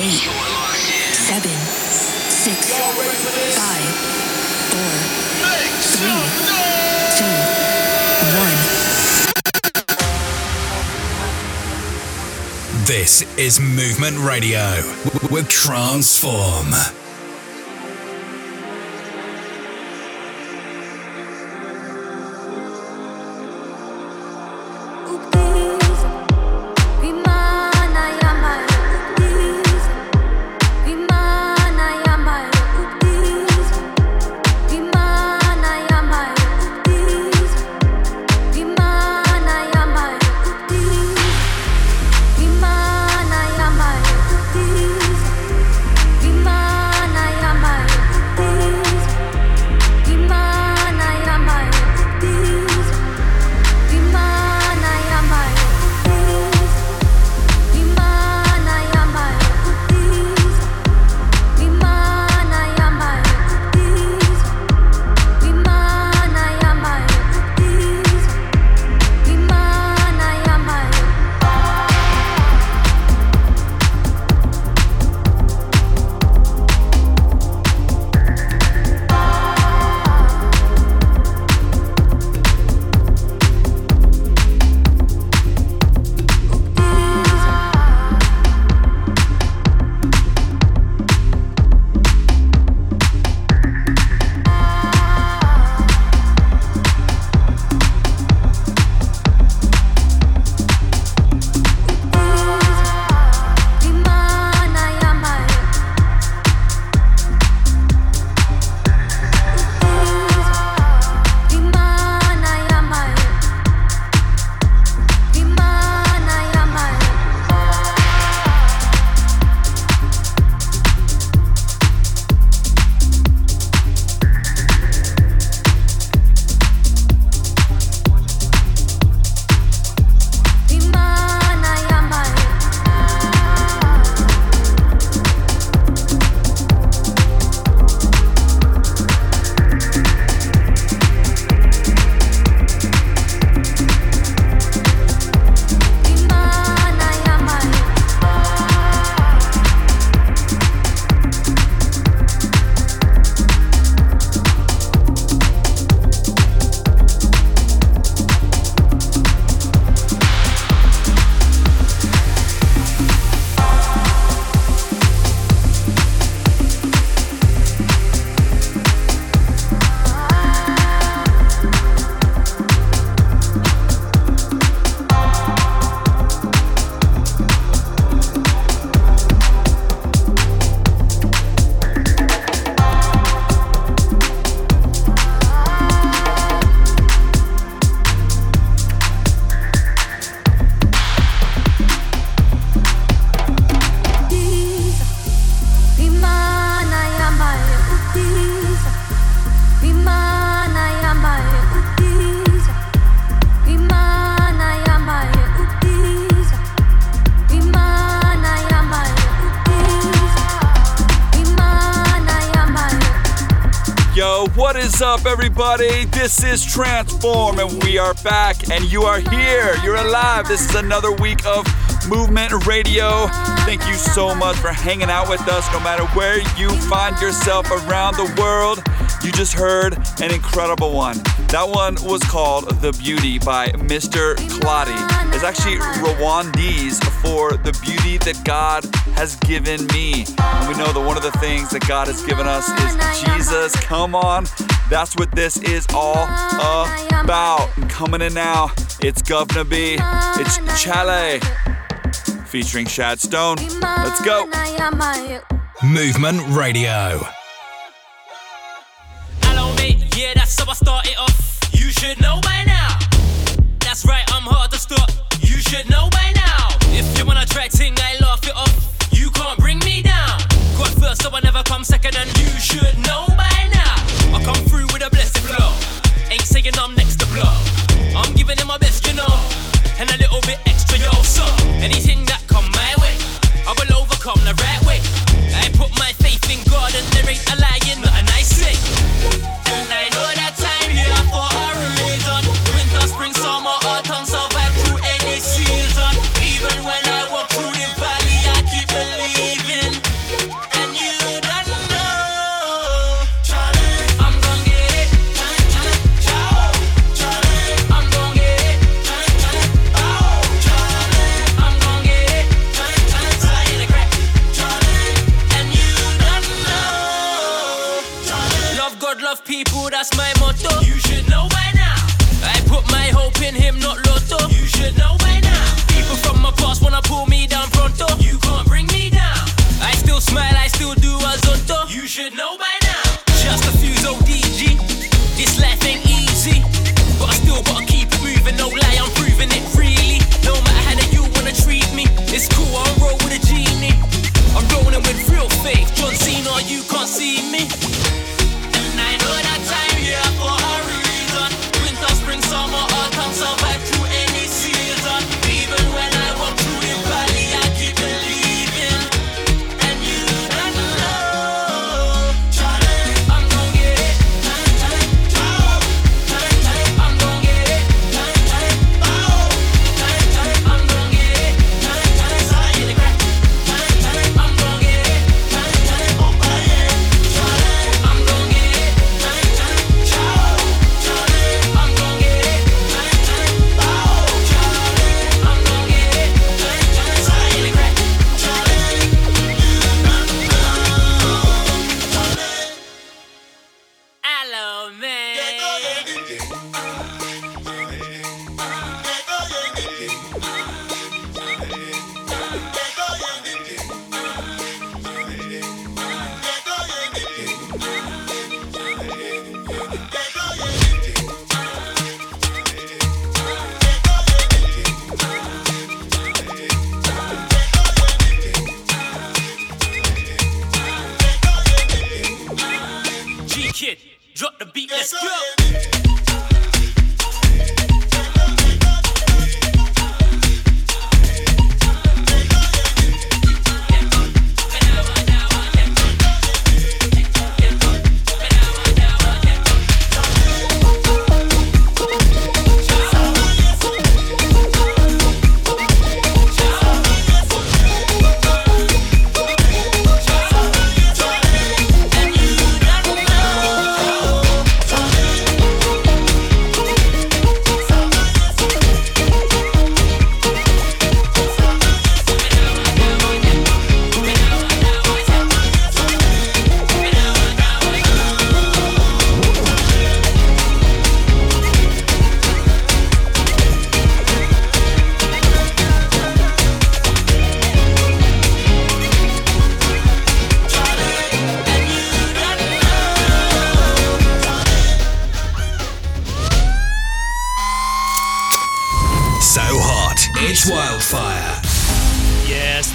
eight, seven, six, five, four, three, two, one. This is Movement Radio with Transform. Up, everybody? This is Transform, and we are back, and you are here. You're alive. This is another week of Movement Radio. Thank you so much for hanging out with us, no matter where you find yourself around the world. You just heard an incredible one. That one was called The Beauty by Mr. Clottey. It's actually Rwandese for the beauty that God has given me. And we know that one of the things that God has given us is Jesus. Come on. That's what this is all about. And coming in now, it's Guvna B, it's Chale, featuring Shad Stone. Let's go. Movement Radio. Hello, mate. Yeah, that's how I started off. You should know by now. That's right, I'm hard to stop. You should know by now. If you wanna try ting, I laugh it off. You can't bring me down. Got first, so I never come second, and you should know by now. I come through with a blessed flow. Ain't saying I'm next to blow. I'm giving it my best, you know. And a little bit extra. So, anything that come my way, I will overcome the right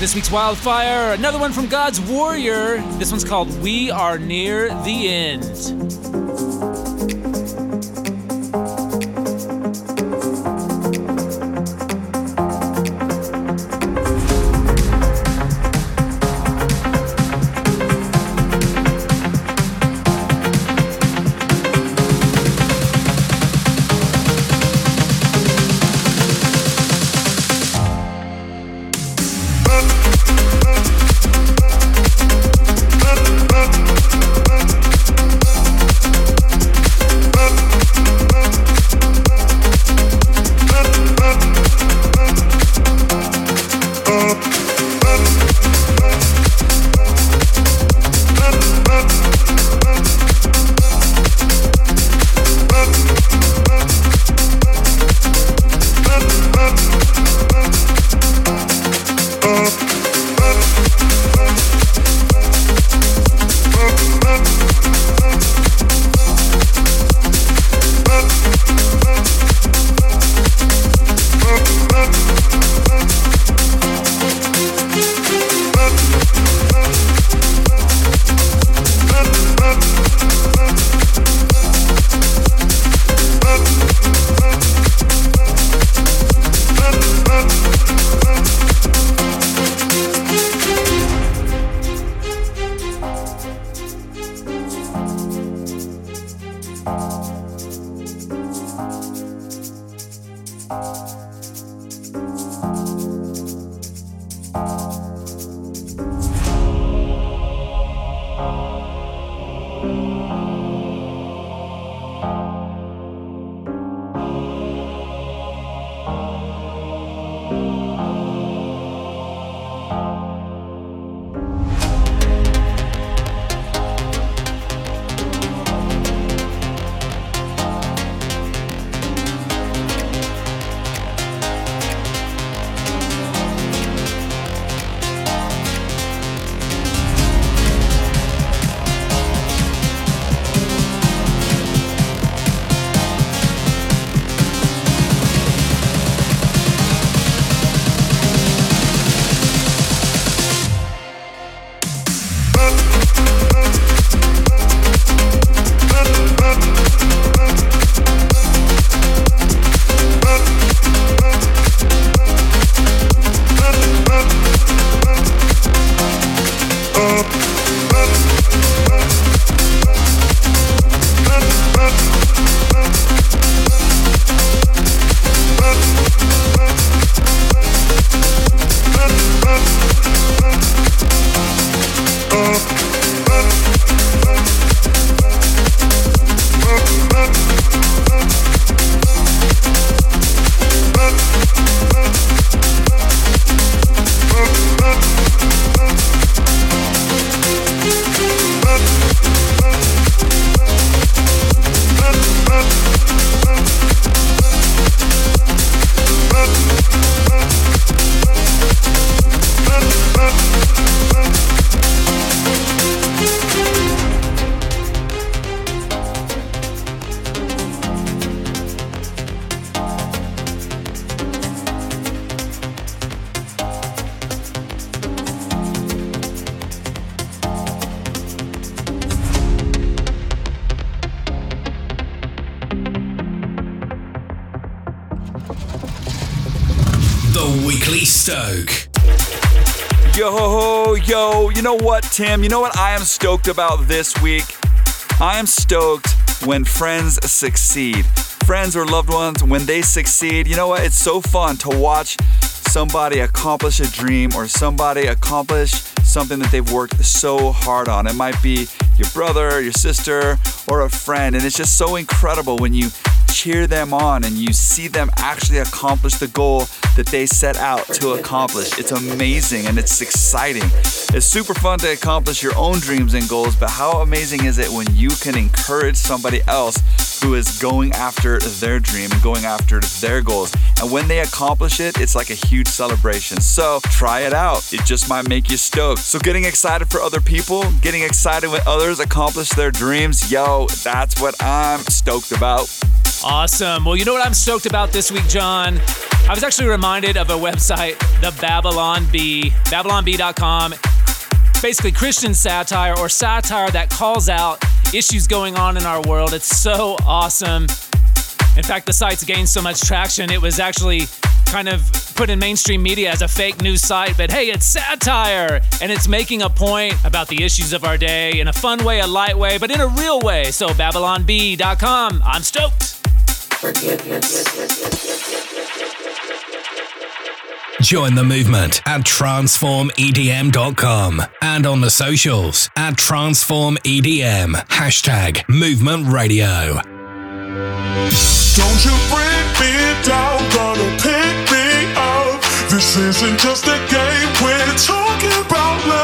This week's Wildfire, another one from God's Warrior. This one's called We Are Near the End. Know what, Tim? You know what I am stoked about this week? I am stoked when friends succeed. Friends or loved ones, when they succeed, you know what? It's so fun to watch somebody accomplish a dream or somebody accomplish something that they've worked so hard on. It might be your brother, your sister, or a friend, and it's just so incredible when you cheer them on and you see them actually accomplish the goal that they set out to accomplish. It's amazing and it's exciting. It's super fun to accomplish your own dreams and goals, but how amazing is it when you can encourage somebody else who is going after their dream and going after their goals? And when they accomplish it, it's like a huge celebration. So try it out. It just might make you stoked. So getting excited for other people, getting excited when others accomplish their dreams, yo, that's what I'm stoked about. Awesome. Well, you know what I'm stoked about this week, John? I was actually reminded of a website, the Babylon Bee, babylonbee.com. Basically, Christian satire or satire that calls out issues going on in our world. It's so awesome. In fact, the site's gained so much traction, it was actually kind of put in mainstream media as a fake news site, but hey, it's satire and it's making a point about the issues of our day in a fun way, a light way, but in a real way. So, babylonbee.com, I'm stoked. Join the movement at transformedm.com and on the socials at transformedm. Hashtag movement radio. Don't you bring me down, gonna pick me up. This isn't just a game, we're talking about love.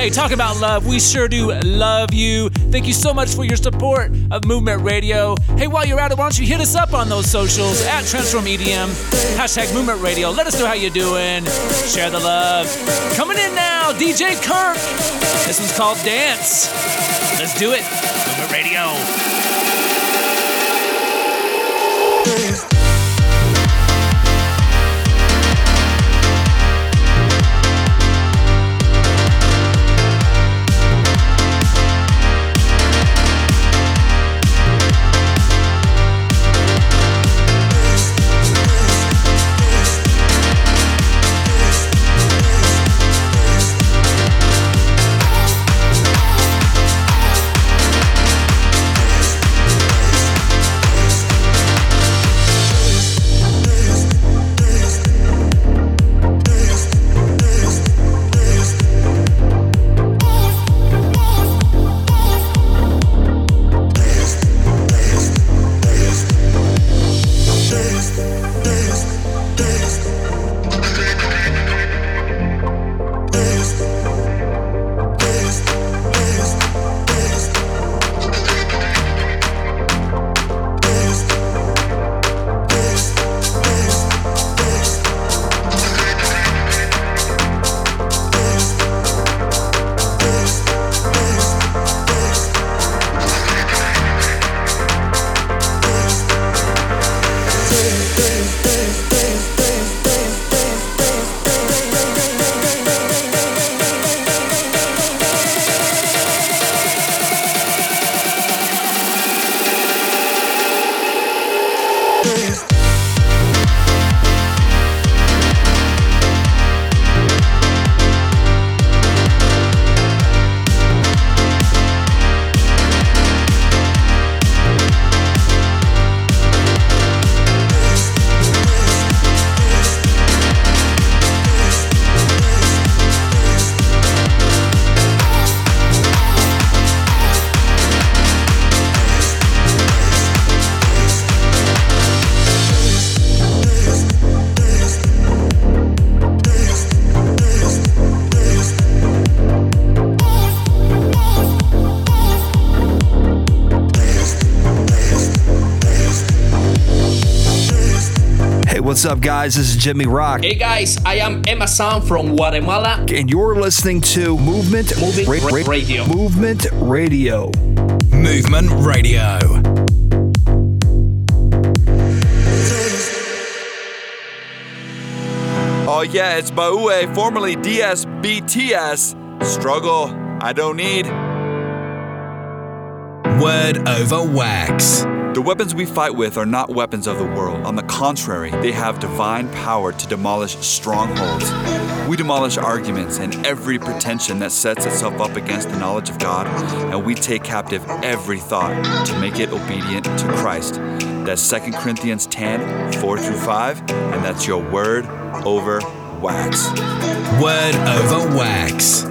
Hey, talk about love. We sure do love you. Thank you so much for your support of Movement Radio. Hey, while you're at it, why don't you hit us up on those socials at Transform EDM, hashtag Movement Radio. Let us know how you're doing. Share the love. Coming in now, DJ Kirk. This one's called Dance. Let's do it. What's up, guys? This is Jimmy Rock. Hey, guys, I am Emma Sound from Guatemala. And you're listening to Movement, Movement ra- ra- Radio. Movement Radio. Movement Radio. Oh, yeah, it's Boue, formerly DSBTS. Struggle, I don't need. Word over wax. The weapons we fight with are not weapons of the world. On the contrary, they have divine power to demolish strongholds. We demolish arguments and every pretension that sets itself up against the knowledge of God, and we take captive every thought to make it obedient to Christ. That's 2 Corinthians 10 4 through 5, and that's your word over wax. Word over wax.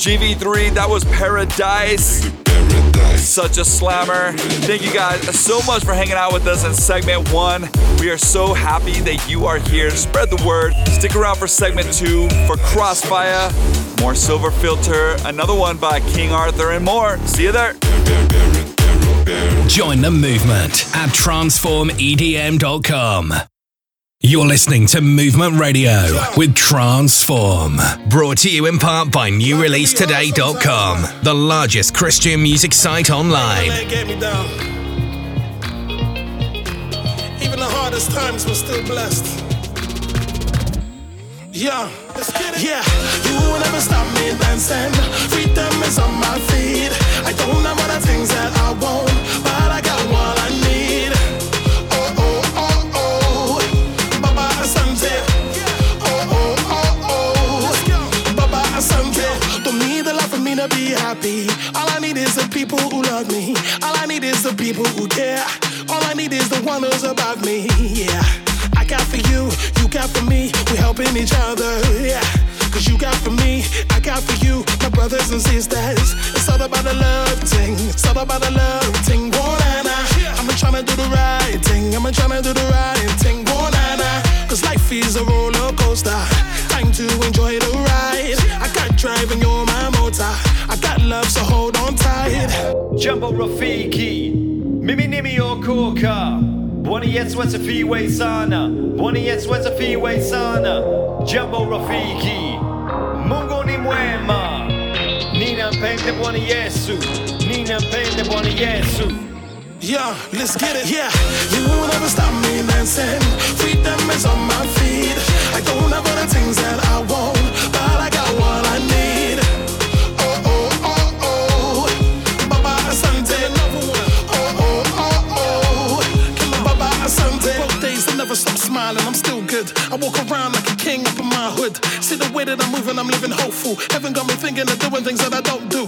GV3, that was Paradise. Such a slammer. Thank you guys so much for hanging out with us in segment one. We are so happy that you are here. Spread the word. Stick around for segment two for Crossfya, more Silverfilter, another one by King Arthur, and more. See you there. Join the movement at transformedm.com. You're listening to Movement Radio with Transform. Brought to you in part by NewReleaseToday.com, the largest Christian music site online. Even the hardest times were still blessed. Yeah, yeah, you will never stop me dancing. Freedom is on my feet. I don't have all the things that I want, but I people who love me. All I need is the people who care. All I need is the one who's about me. Yeah. I got for you, you got for me. We're helping each other. Yeah. Cause you got for me, I got for you, my brothers and sisters. It's all about the love thing. It's all about the love thing. Whoa, na, na. I'm trying to tryna do the right thing. I'm trying to tryna do the right thing. Whoa, na, na. Cause life is a roller coaster. Time to enjoy the ride. I got driving, you're my motor. Love, so hold on tight. Jumbo Rafiki, mimi nimeokoka. Bwana Yesu asifiwe sana, Bwana Yesu asifiwe sana. Jumbo Rafiki, Mungu ni mwema. Ninampenda Bwana Yesu, ninampenda Bwana Yesu. Yeah, let's get it. Yeah, you will never stop me dancing. Freedom is on my feet. I don't have all the things that I want, See the way that I'm moving, I'm living hopeful. Heaven got me thinking of doing things that I don't do.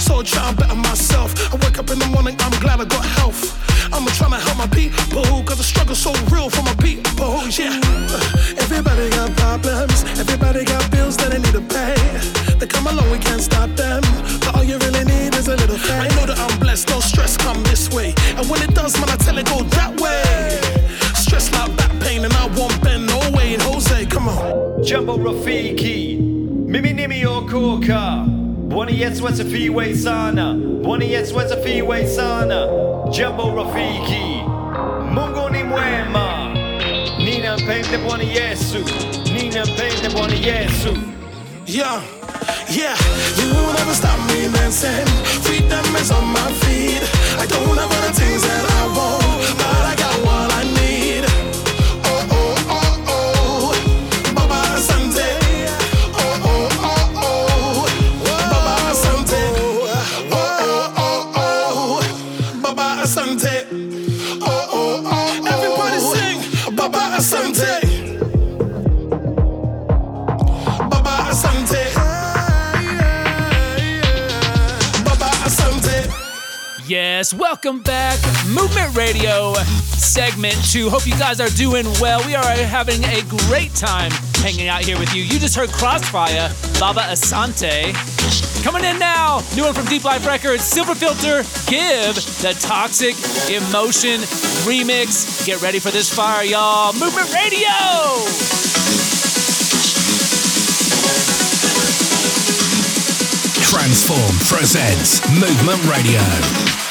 So try and better myself. I wake up in the morning, I'm glad I got health. I'm trying to help my people, cause the struggle's so real for my people, yeah. Uh, everybody got problems, everybody Jumbo Rafiki, mimi nimeokoka. Bwana Yesu asifiwe sana, Bwana Yesu asifiwe sana. Jumbo Rafiki, Mungu ni mwema. Ninampenda Bwana Yesu, ninampenda Bwana Yesu. Yeah, yeah, you will never stop me dancing. Freedom is on my feet. I don't have the things welcome back. Movement Radio segment two. Hope you guys are doing well. We are having a great time hanging out here with you. You just heard Crossfya, Baba Asante. Coming in now, new one from Deep Life Records, Silverfilter, Give, the Toxic Emotion remix. Get ready for this fire, y'all. Movement Radio! Transform presents Movement Radio.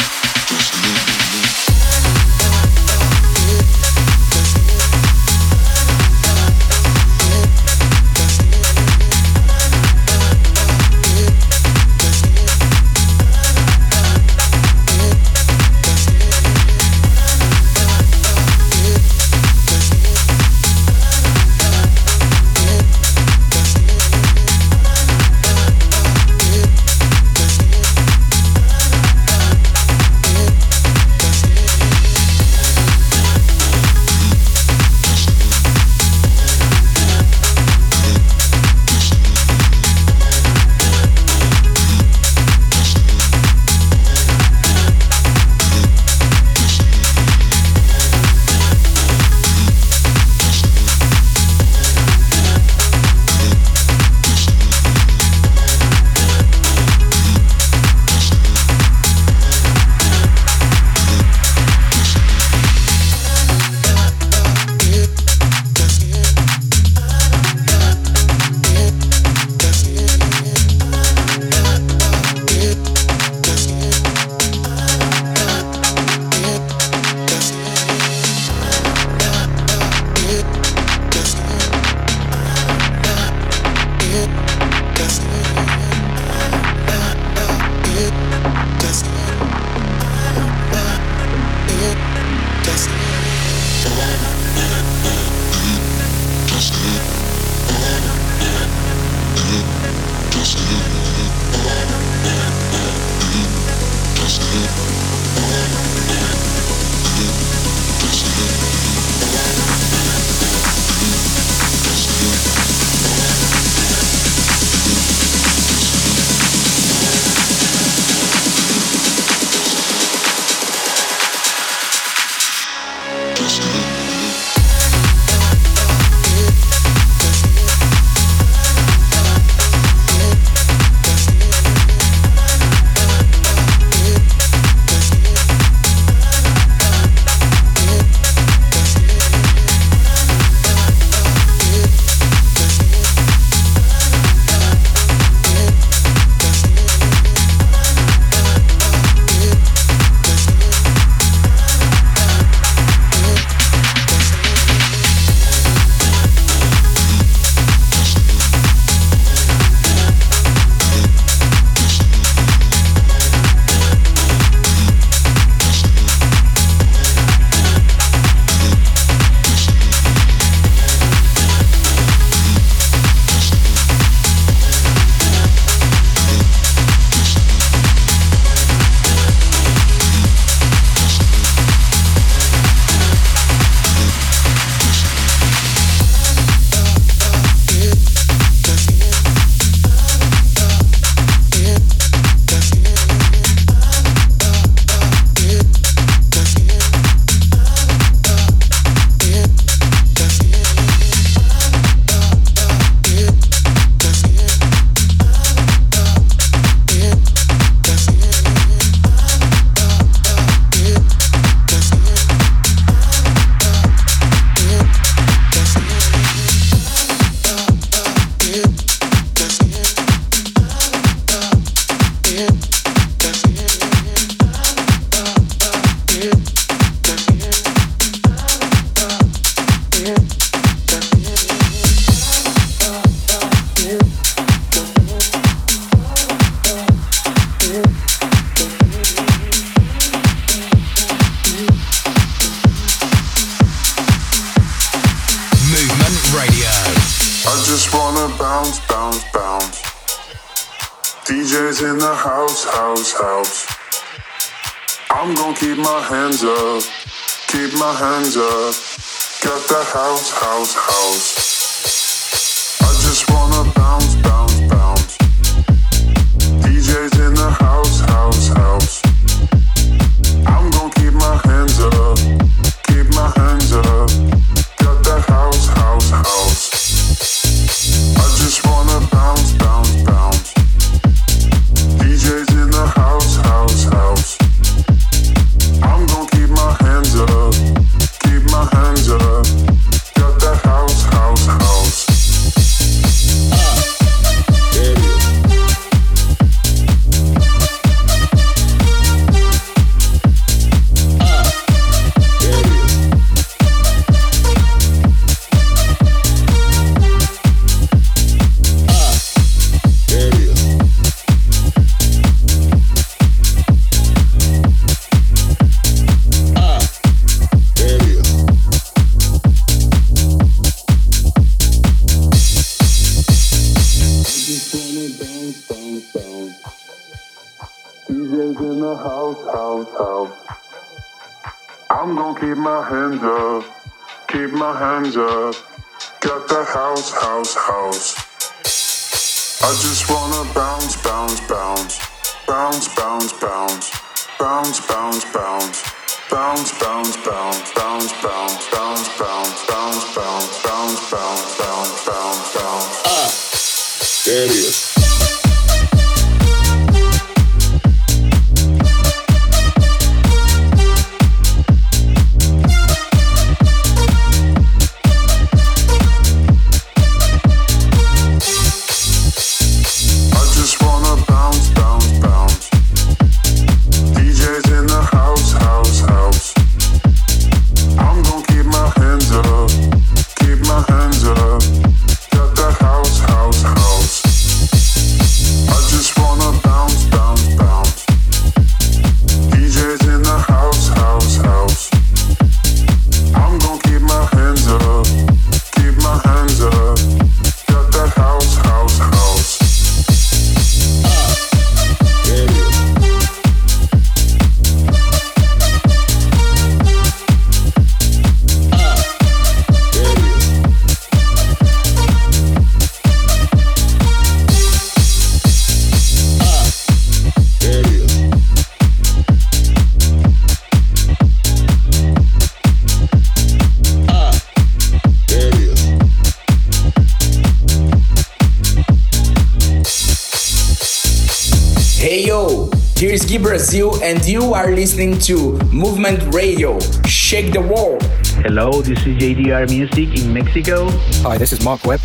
and you are listening to Movement Radio. Shake the world. Hello, this is JDR Music in Mexico. Hi, this is Mark Webb,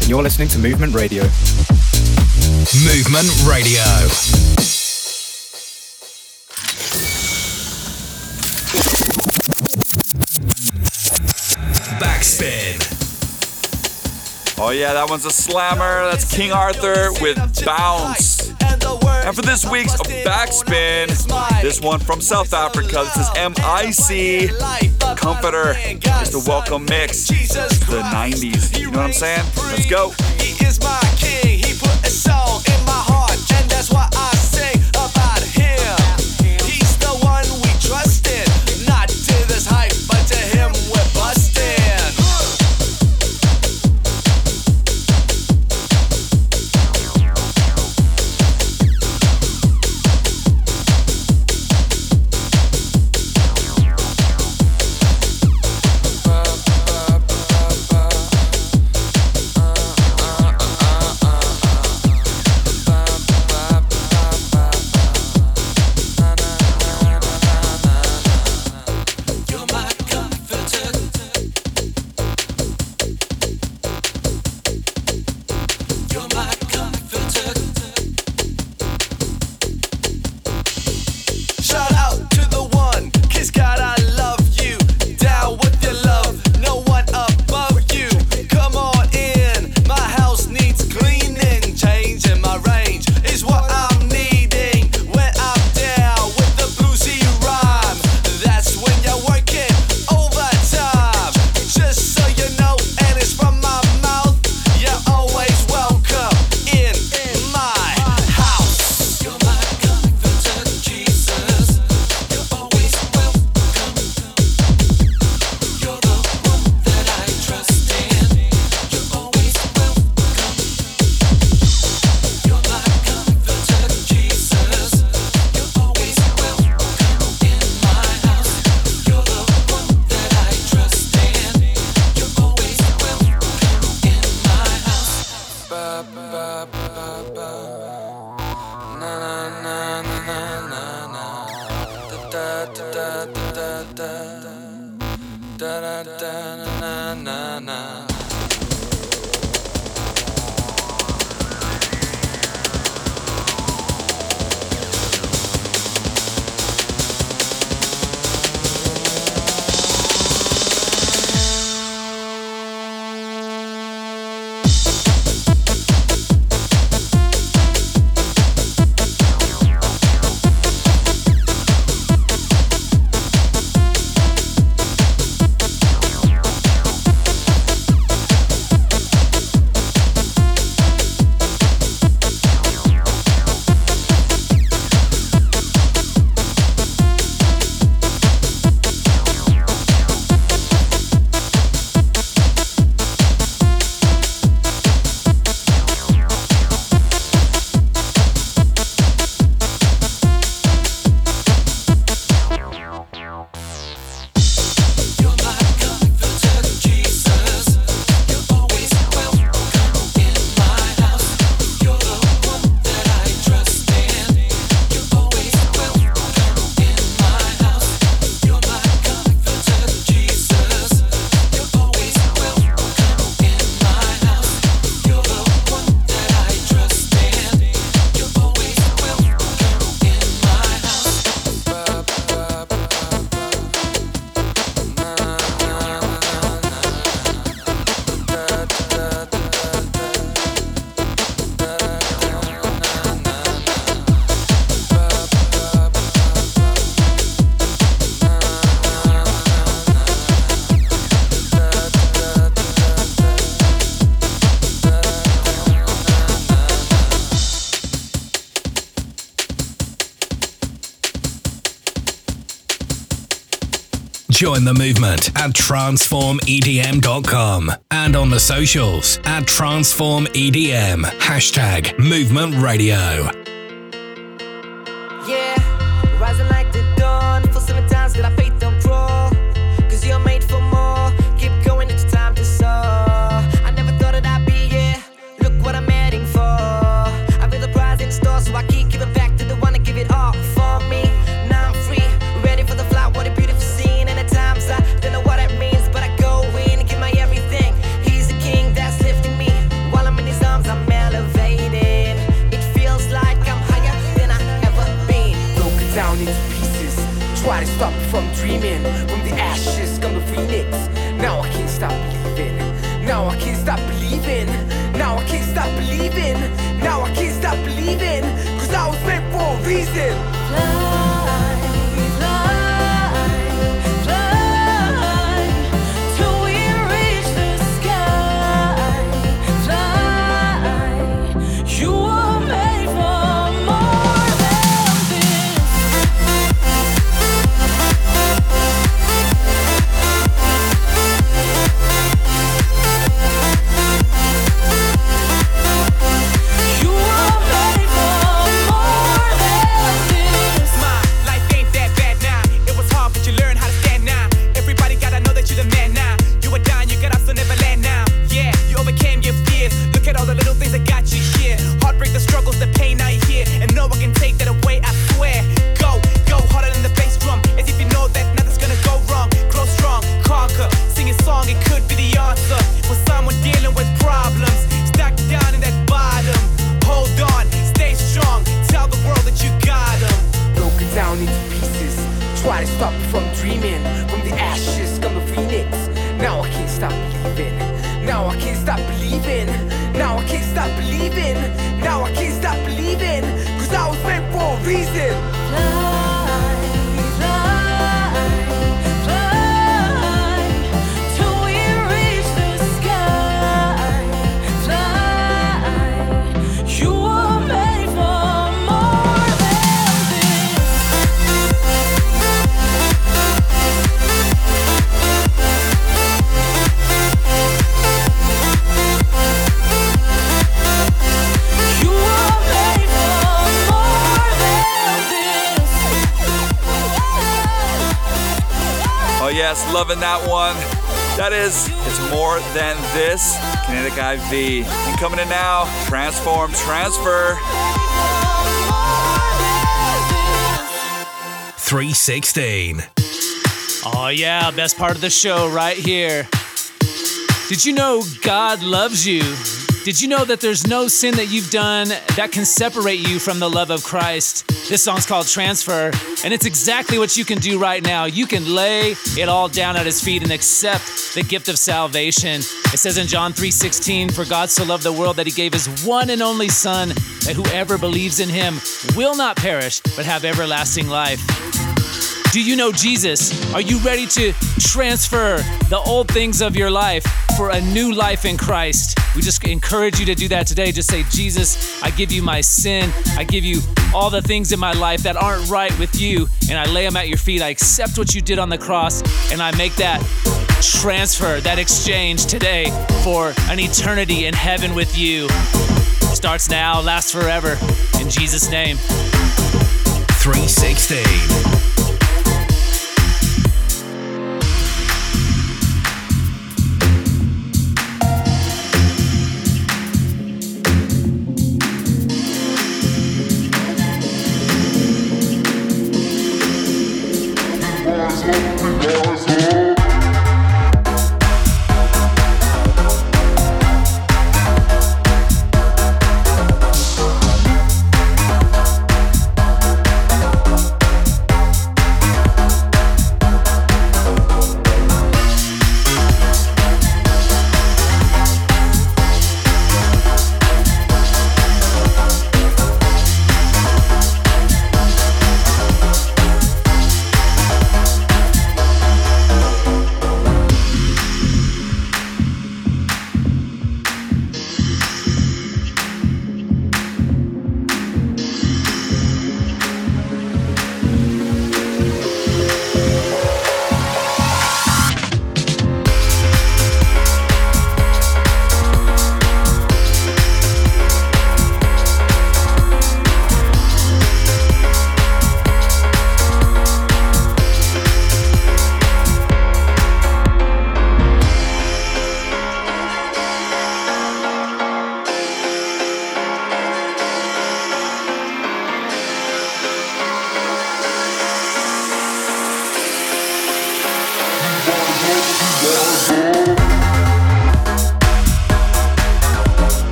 and you're listening to Movement Radio. Movement Radio. Backspin. Oh yeah, that one's a slammer. That's King Arthur with Bounce. And for this week's Backspin, this one from South Africa, this is MIC Comforter. It's the welcome mix. The 90s. You know what I'm saying? Let's go. Join the movement at transformedm.com and on the socials at transformedm. Hashtag movement radio. Yes, loving that one. That is, it's more than this. Kinetic IV. And coming in now, Transform Transfer. 316. Oh, yeah, best part of the show right here. Did you know God loves you? Did you know that there's no sin that you've done that can separate you from the love of Christ? This song's called Transfer, and it's exactly what you can do right now. You can lay it all down at his feet and accept the gift of salvation. It says in John 3:16, "For God so loved the world that he gave his one and only son, that whoever believes in him will not perish but have everlasting life." Do you know Jesus? Are you ready to transfer the old things of your life for a new life in Christ? We just encourage you to do that today. Just say, Jesus, I give you my sin. I give you all the things in my life that aren't right with you, and I lay them at your feet. I accept what you did on the cross, and I make that transfer, that exchange today for an eternity in heaven with you. Starts now, lasts forever. In Jesus' name. 316.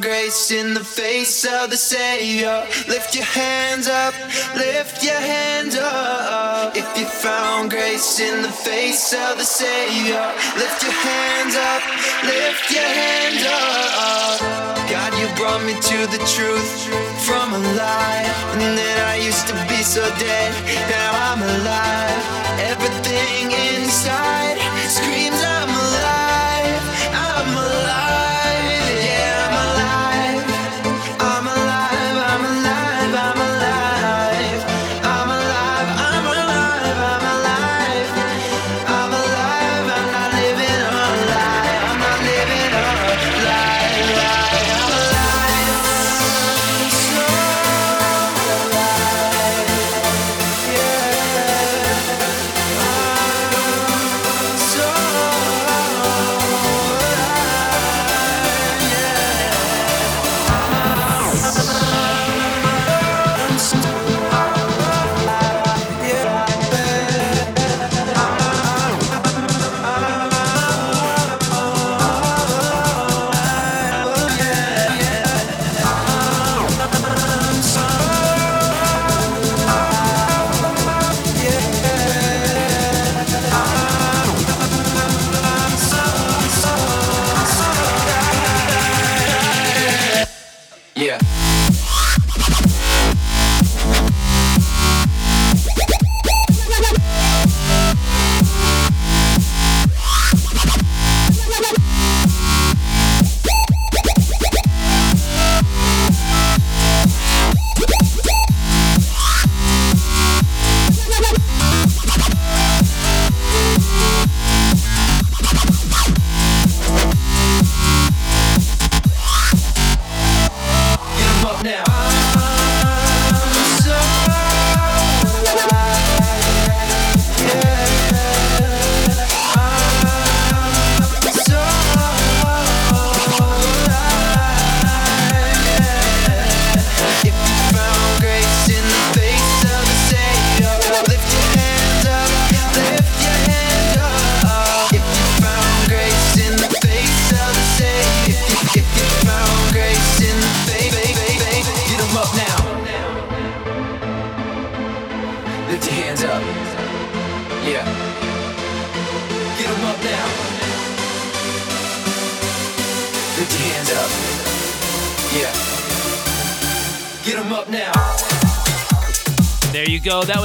Grace in the face of the Savior, lift your hands up, lift your hands up. If you found grace in the face of the Savior, lift your hands up, lift your hands up. God, you brought me to the truth from a lie. And then I used to be so dead, now I'm alive. Everything inside screams I'm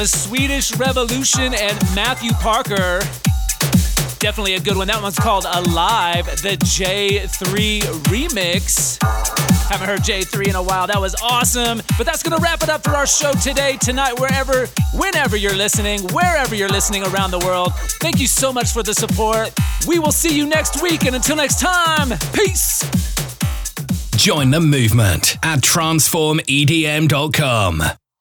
was Swedish Revolution and Matthew Parker. Definitely a good one. That one's called Alive, the J3 remix. Haven't heard J3 in a while. That was awesome. But that's going to wrap it up for our show today, tonight, wherever, whenever you're listening, wherever you're listening around the world. Thank you so much for the support. We will see you next week. And until next time, peace. Join the movement at transformedm.com.